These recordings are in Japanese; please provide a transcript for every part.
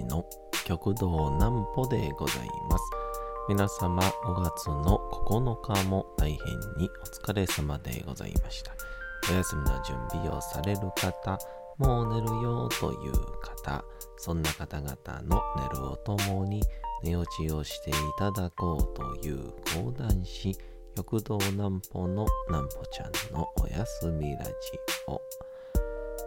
の極道南歩でございます。皆様5月の9日も大変にお疲れ様でございました。お休みの準備をされる方、もう寝るよという方、そんな方々の寝るをともに寝落ちをしていただこうという講談師、極道南歩の南歩ちゃんのおやすみラジオ。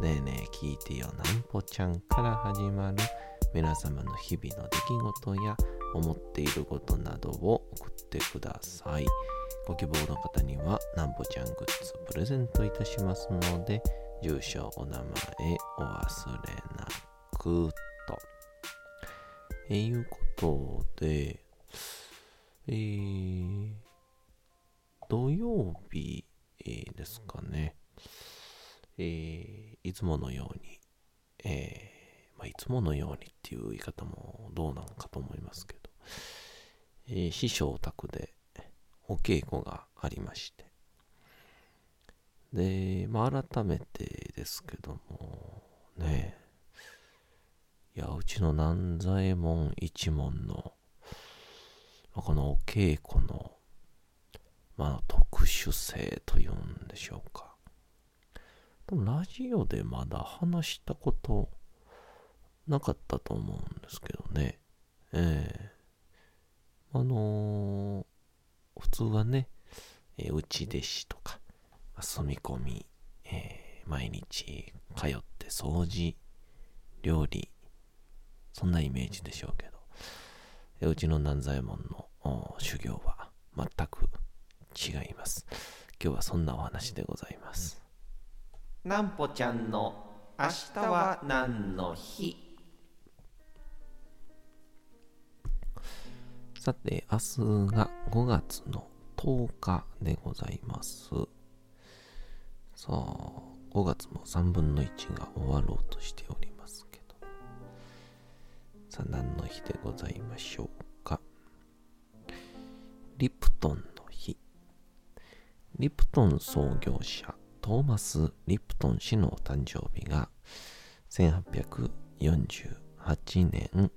ねえねえ聞いてよなんぽちゃんから始まる皆様の日々の出来事や思っていることなどを送ってください。ご希望の方にはなんぽちゃんグッズプレゼントいたしますので、住所、お名前お忘れなくと。えいうことで、えー、土曜日、えーですかね。えーいつものように、えーまあ、いつものようにっていう言い方もどうなのかと思いますけど、えー師匠宅でお稽古がありまして、で、まあ、改めてですけども、ねいや、うちの南左衛門一門の、このお稽古の、まあ、特殊性というんでしょうか。ラジオでまだ話したことなかったと思うんですけどね。ええあのー普通はね、えー内弟子とか、住み込み、えー毎日通って掃除、料理、そんなイメージでしょうけど、えーうちの南左衛門の修行は全く違います。今日はそんなお話でございます。なんぽちゃんの明日は何の日？さて、明日が5月の10日でございます。さあ、5月も3分の1が終わろうとしておりますけど。さあ、何の日でございましょうか？リプトンの日。リプトン創業者、トーマス・リプトン氏の誕生日が1848年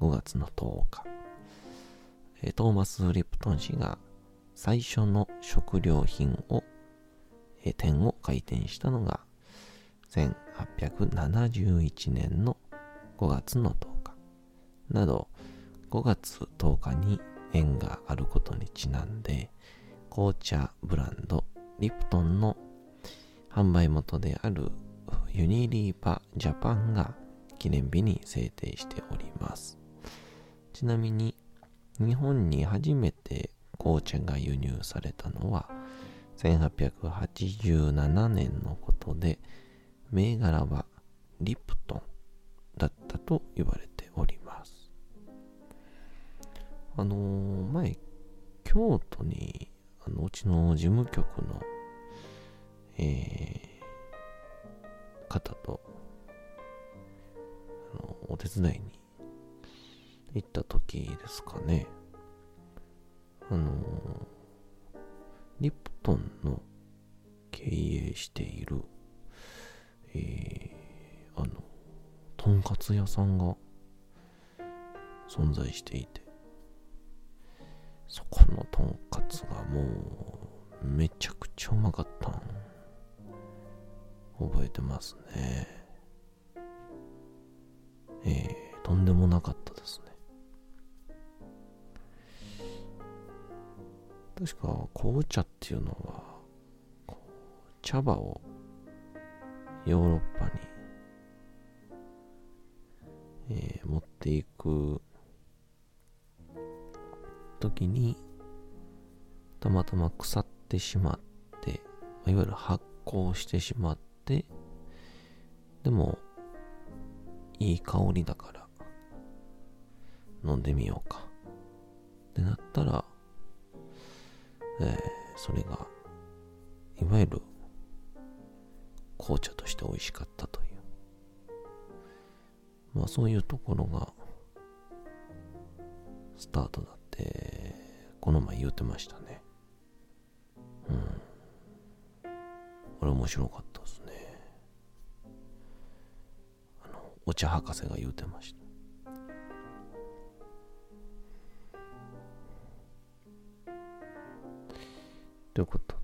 5月の10日。トーマス・リプトン氏が最初の食料品を、えー店を開店したのが1871年の5月の10日など5月10日に縁があることにちなんで紅茶ブランドリプトンの販売元であるユニリーパジャパンが記念日に制定しております。ちなみに日本に初めて紅茶が輸入されたのは1887年のことで銘柄はリプトンだったと言われております。あのー前京都にあのうちの事務局のえー方とあのお手伝いに行った時ですかね。あのーリプトンの経営している、えー、あの、とんかつ屋さんが存在していて、そこのとんかつがもう、めちゃくちゃうまかったん覚えてますね。えー、とんでもなかったですね。確か紅茶っていうのは茶葉をヨーロッパに、えー持っていく時にたまたま腐ってしまっていわゆる発酵してしまってでもいい香りだから飲んでみようか。ってなったら、えー、それが、いわゆる紅茶として美味しかったという。まあそういうところが、スタートだって、この前言うてましたね。うん。これ面白かったですね。お茶博士が言うてました。ということ？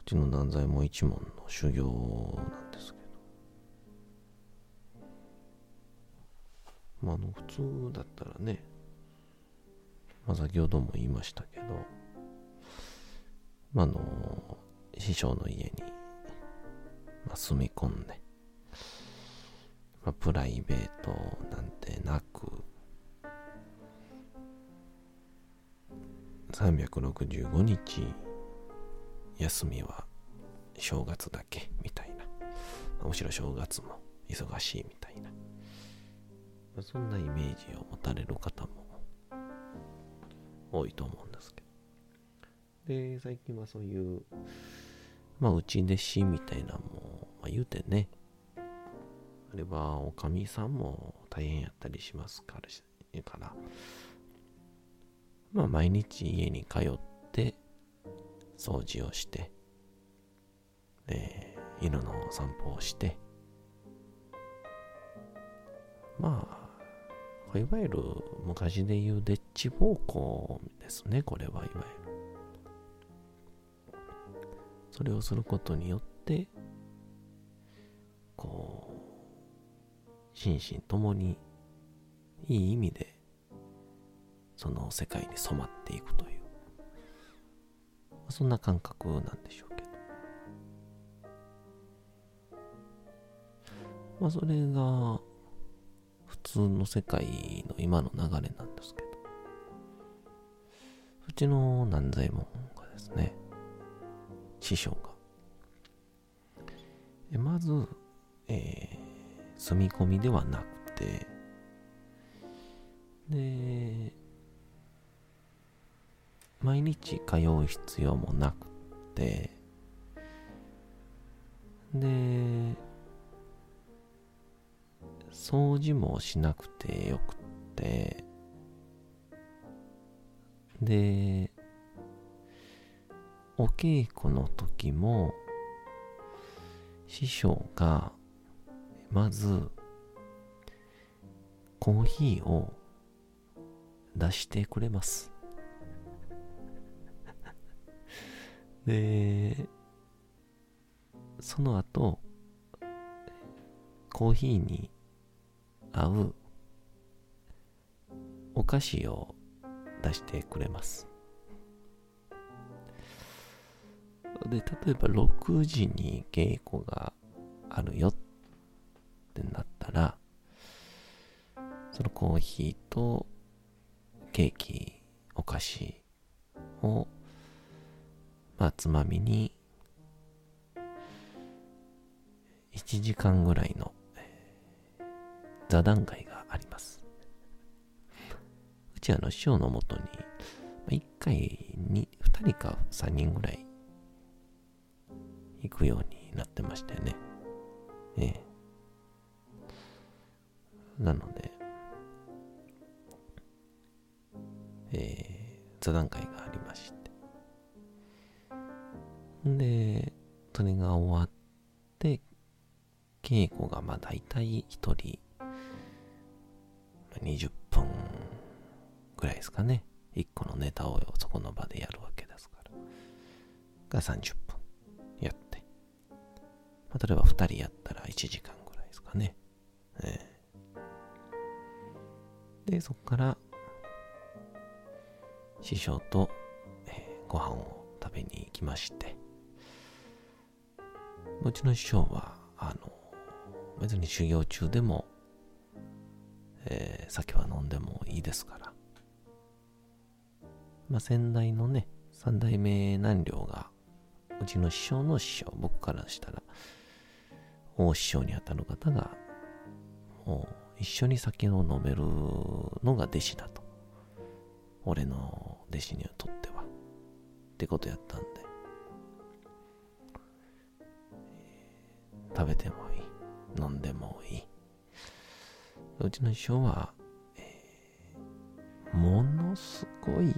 うちの断罪も一門の修行なんですけど。まあ、あの、普通だったらね、まあ、先ほども言いましたけど、まあ、あの、師匠の家に、まあ、住み込んで、まあ、プライベートなんてなく、365日休みは正月だけみたいな。むしろ正月も忙しいみたいな。そんなイメージを持たれる方も多いと思うんですけど。で、最近はそういう、まあ、内弟子みたいなのも、まあ、言うてね、あれば、おかみさんも大変やったりしますから、からまあ、毎日家に通って掃除をしてで犬の散歩をしてまあいわゆる昔で言うデッチ暴行ですねこれはいわゆる。それをすることによってこう心身ともにいい意味でその世界に染まっていくという、そんな感覚なんでしょうけど。まあ、それが普通の世界の今の流れなんですけど、うちの南左衛門がですね、師匠が、まず、え、住み込みではなくて、で、毎日通う必要もなくてで掃除もしなくてよくてでお稽古の時も師匠がまずコーヒーを出してくれます で、その後、コーヒーに合うお菓子を出してくれます。で、例えば6時に稽古があるよってなったら、そのコーヒーとケーキ、お菓子をまあ、つまみに、1時間ぐらいの、座談会があります。うちあの師匠のもとに、1回に2人か3人ぐらい行くようになってましたよね。ええ。なので、えー、座談会がありまして、んで、それが終わって、稽古がまあ大体一人20分ぐらいですかね。一個のネタをそこの場でやるわけですから。が30分やって。まあ、例えば2人やったら1時間ぐらいですかね。で、そこから、師匠と、えー、ご飯を食べに行きまして、うちの師匠は、あの、別に修行中でも、えー、酒は飲んでもいいですから。まあ、先代のね、三代目南陵が、うちの師匠の師匠、僕からしたら、大師匠にあたる方が、もう一緒に酒を飲めるのが弟子だと。俺の弟子にとっては。ってことやったんで。食べてもいい。飲んでもいい。うちの師匠は、えー、ものすごい、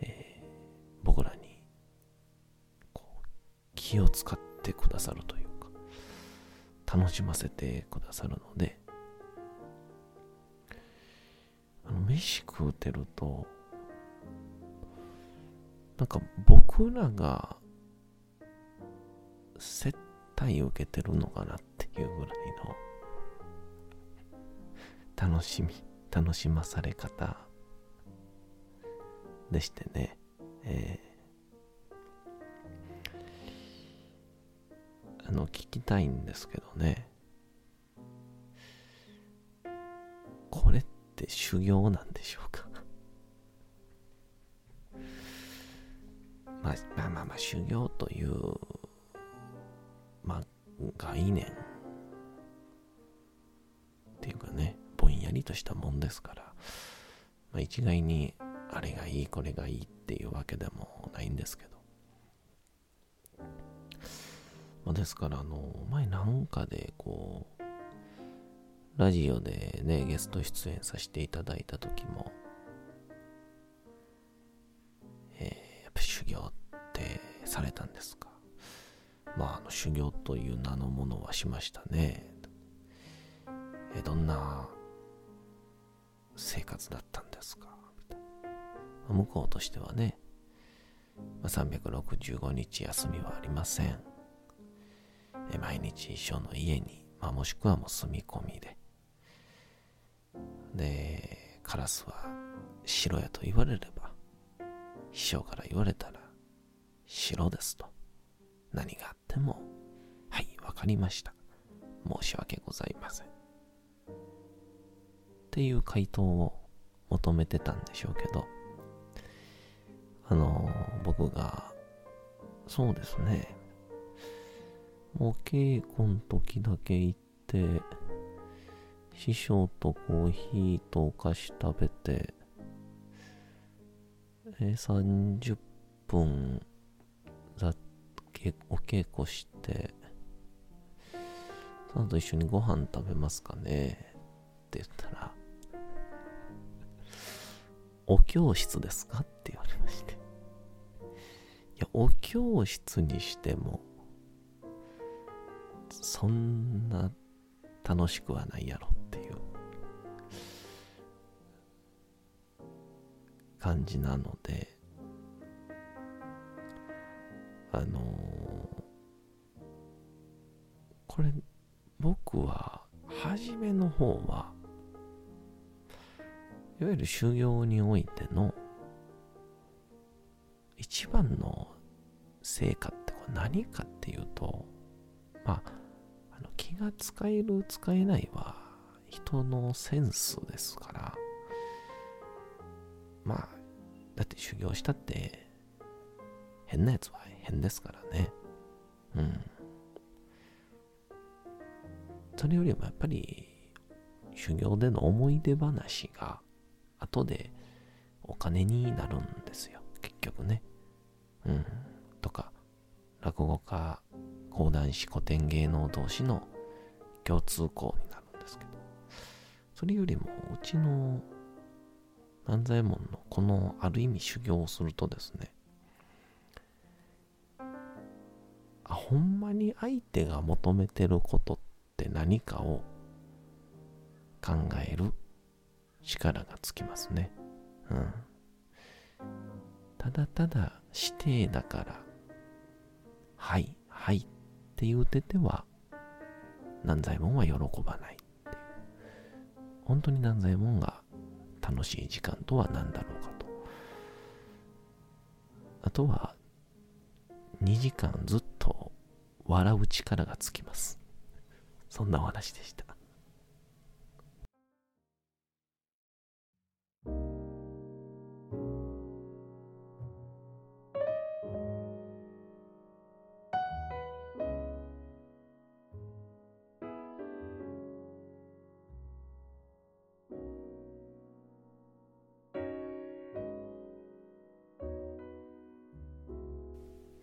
えー、僕らにこう気を使ってくださるという楽しませてくださるのであの飯食うてるとなんか僕らが接待受けてるのかなっていうぐらいの楽しみ、楽しまされ方でしてね、えー、の、聞きたいんですけどね、これって修行なんでしょうか？まあ、まあまあまあ、修行という、まあ、概念っていうかね、ぼんやりとしたもんですから、まあ、一概にあれがいいこれがいいっていうわけでもないんですけど、まあ、ですからあの前なんかでこうラジオでねゲスト出演させていただいた時もえー、やっぱ修行ってされたんですか？まああの修行という名のものはしましたね。えどんな生活だったんですか？向こうとしてはね、ま365日休みはありません。毎日一緒の家に、まあ、もしくはもう住み込みで。で、カラスは白やと言われれば、師匠から言われたら、白ですと。何があっても、はい、わかりました。申し訳ございません。っていう回答を求めてたんでしょうけど、あの僕が、そうですね、もう稽古の時だけ行って、師匠とコーヒーとお菓子食べて、え、30分ざお稽古して、その後一緒にご飯食べますかねって言ったら、お教室ですか？って言われまして。いや、お教室にしても、そんな楽しくはないやろっていう感じなので、あの、これ、僕は、初めの方は、いわゆる修行においての一番の成果って何かっていうと、まあ、気が使える使えないは人のセンスですから、まあ、だって修行したって変なやつは変ですからね。うん。それよりもやっぱり修行での思い出話が後でお金になるんですよ。結局ね。うん。とか、落語家、講談師、古典芸能同士の共通項になるんですけど、それよりもうちの南左衛門のこのある意味修行をするとですね、あ、ほんまに相手が求めてることって何かを考える力がつきますね。うん。ただただ指定だから、はい、はいって言うてては、南左衛門は喜ばないい。本当に南左衛門が楽しい時間とは何だろうかと。あとは、2時間ずっと笑う力がつきます。そんなお話でした。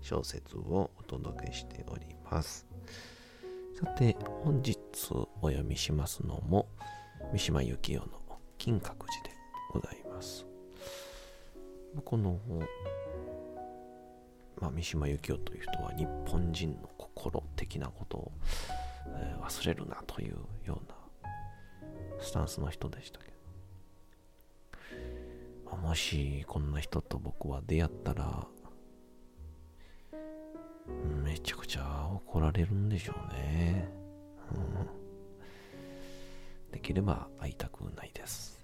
小説をお届けしております。さて、本日お読みしますのも、三島由紀夫の金閣寺でございます。この、まあ、三島由紀夫という人は日本人の心的なことを、えー、忘れるなというようなスタンスの人でしたけど、まあ、もしこんな人と僕は出会ったらめちゃくちゃ怒られるんでしょうね。うん、できれば会いたくないです。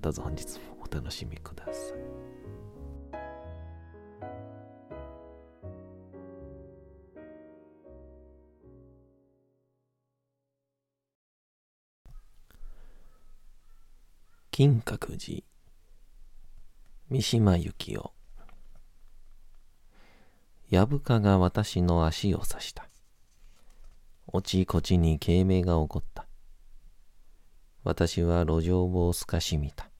どうぞ本日もお楽しみください。金閣寺三島由紀夫藪かが私の足を刺した。おちこちに軽鳴が起こった。私は路上を透かし見た。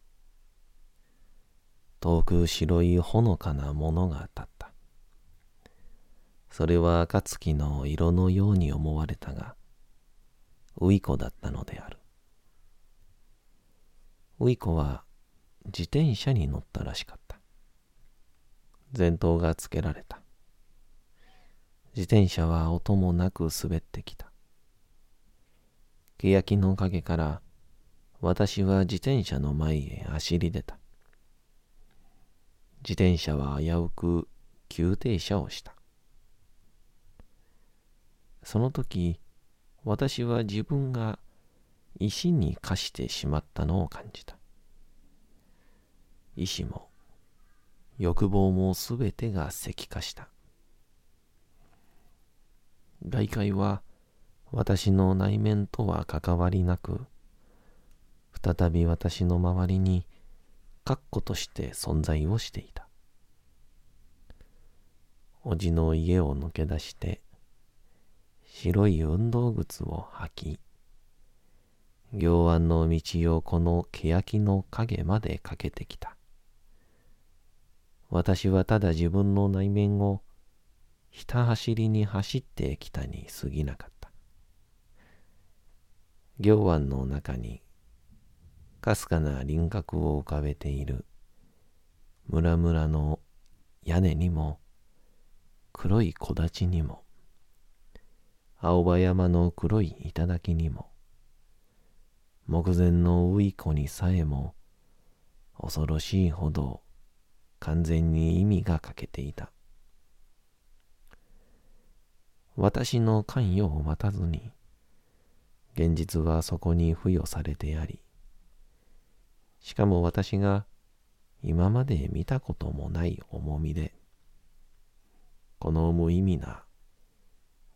遠く白いほのかなものが当たった。それは暁の色のように思われたが、ウイコだったのである。ウイコは自転車に乗ったらしかった。前頭がつけられた。自転車は音もなく滑ってきた。欅の陰から私は自転車の前へ走り出た。自転車は危うく急停車をした。その時、私は自分が石に化してしまったのを感じた。意志も欲望もすべてが石化した。外界は私の内面とは関わりなく、再び私の周りに確固として存在をしていた。おじの家を抜け出して、白い運動靴を履き、行安の道をこの欅の影まで駆けてきた。私はただ自分の内面をひた走りに走ってきたに過ぎなかった。行湾の中にかすかな輪郭を浮かべている村々の屋根にも黒い木立にも青葉山の黒い頂にも目前のウイコにさえも恐ろしいほど完全に意味が欠けていた。私の関与を待たずに、現実はそこに付与されてあり、しかも私が今まで見たこともない重みで、この無意味な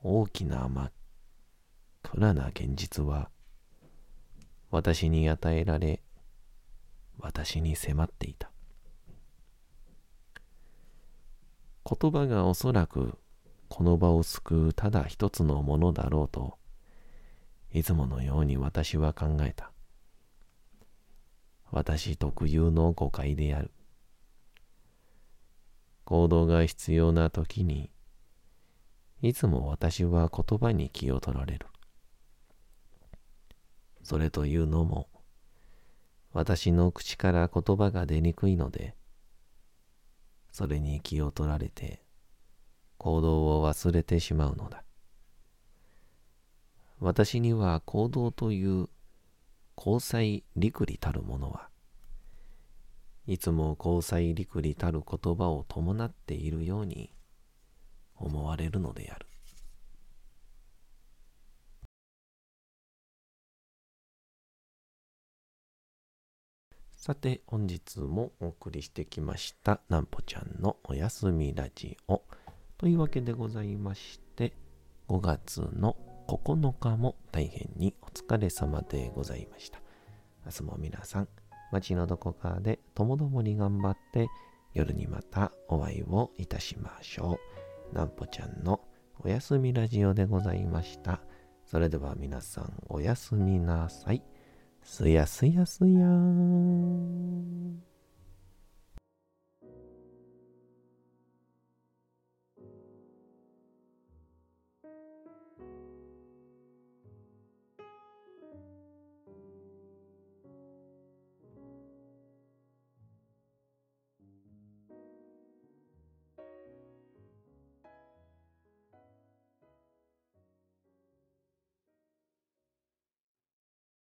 大きな真っ暗な現実は私に与えられ私に迫っていた。言葉がおそらくこの場を救うただ一つのものだろうと、いつものように私は考えた。私特有の誤解である。行動が必要な時に、いつも私は言葉に気を取られる。それというのも、私の口から言葉が出にくいので、それに気を取られて、行動を忘れてしまうのだ。私には行動という交際陸理たるものは、いつも交際陸理たる言葉を伴っているように思われるのである。さて、本日もお送りしてきました、なんぽちゃんのおやすみラジオ。というわけでございまして、5月の9日も大変にお疲れ様でございました。明日も皆さん、街のどこかでともどもに頑張って夜にまたお会いをいたしましょう。なんぽちゃんのおやすみラジオでございました。それでは皆さんおやすみなさい。すやすやすやーん。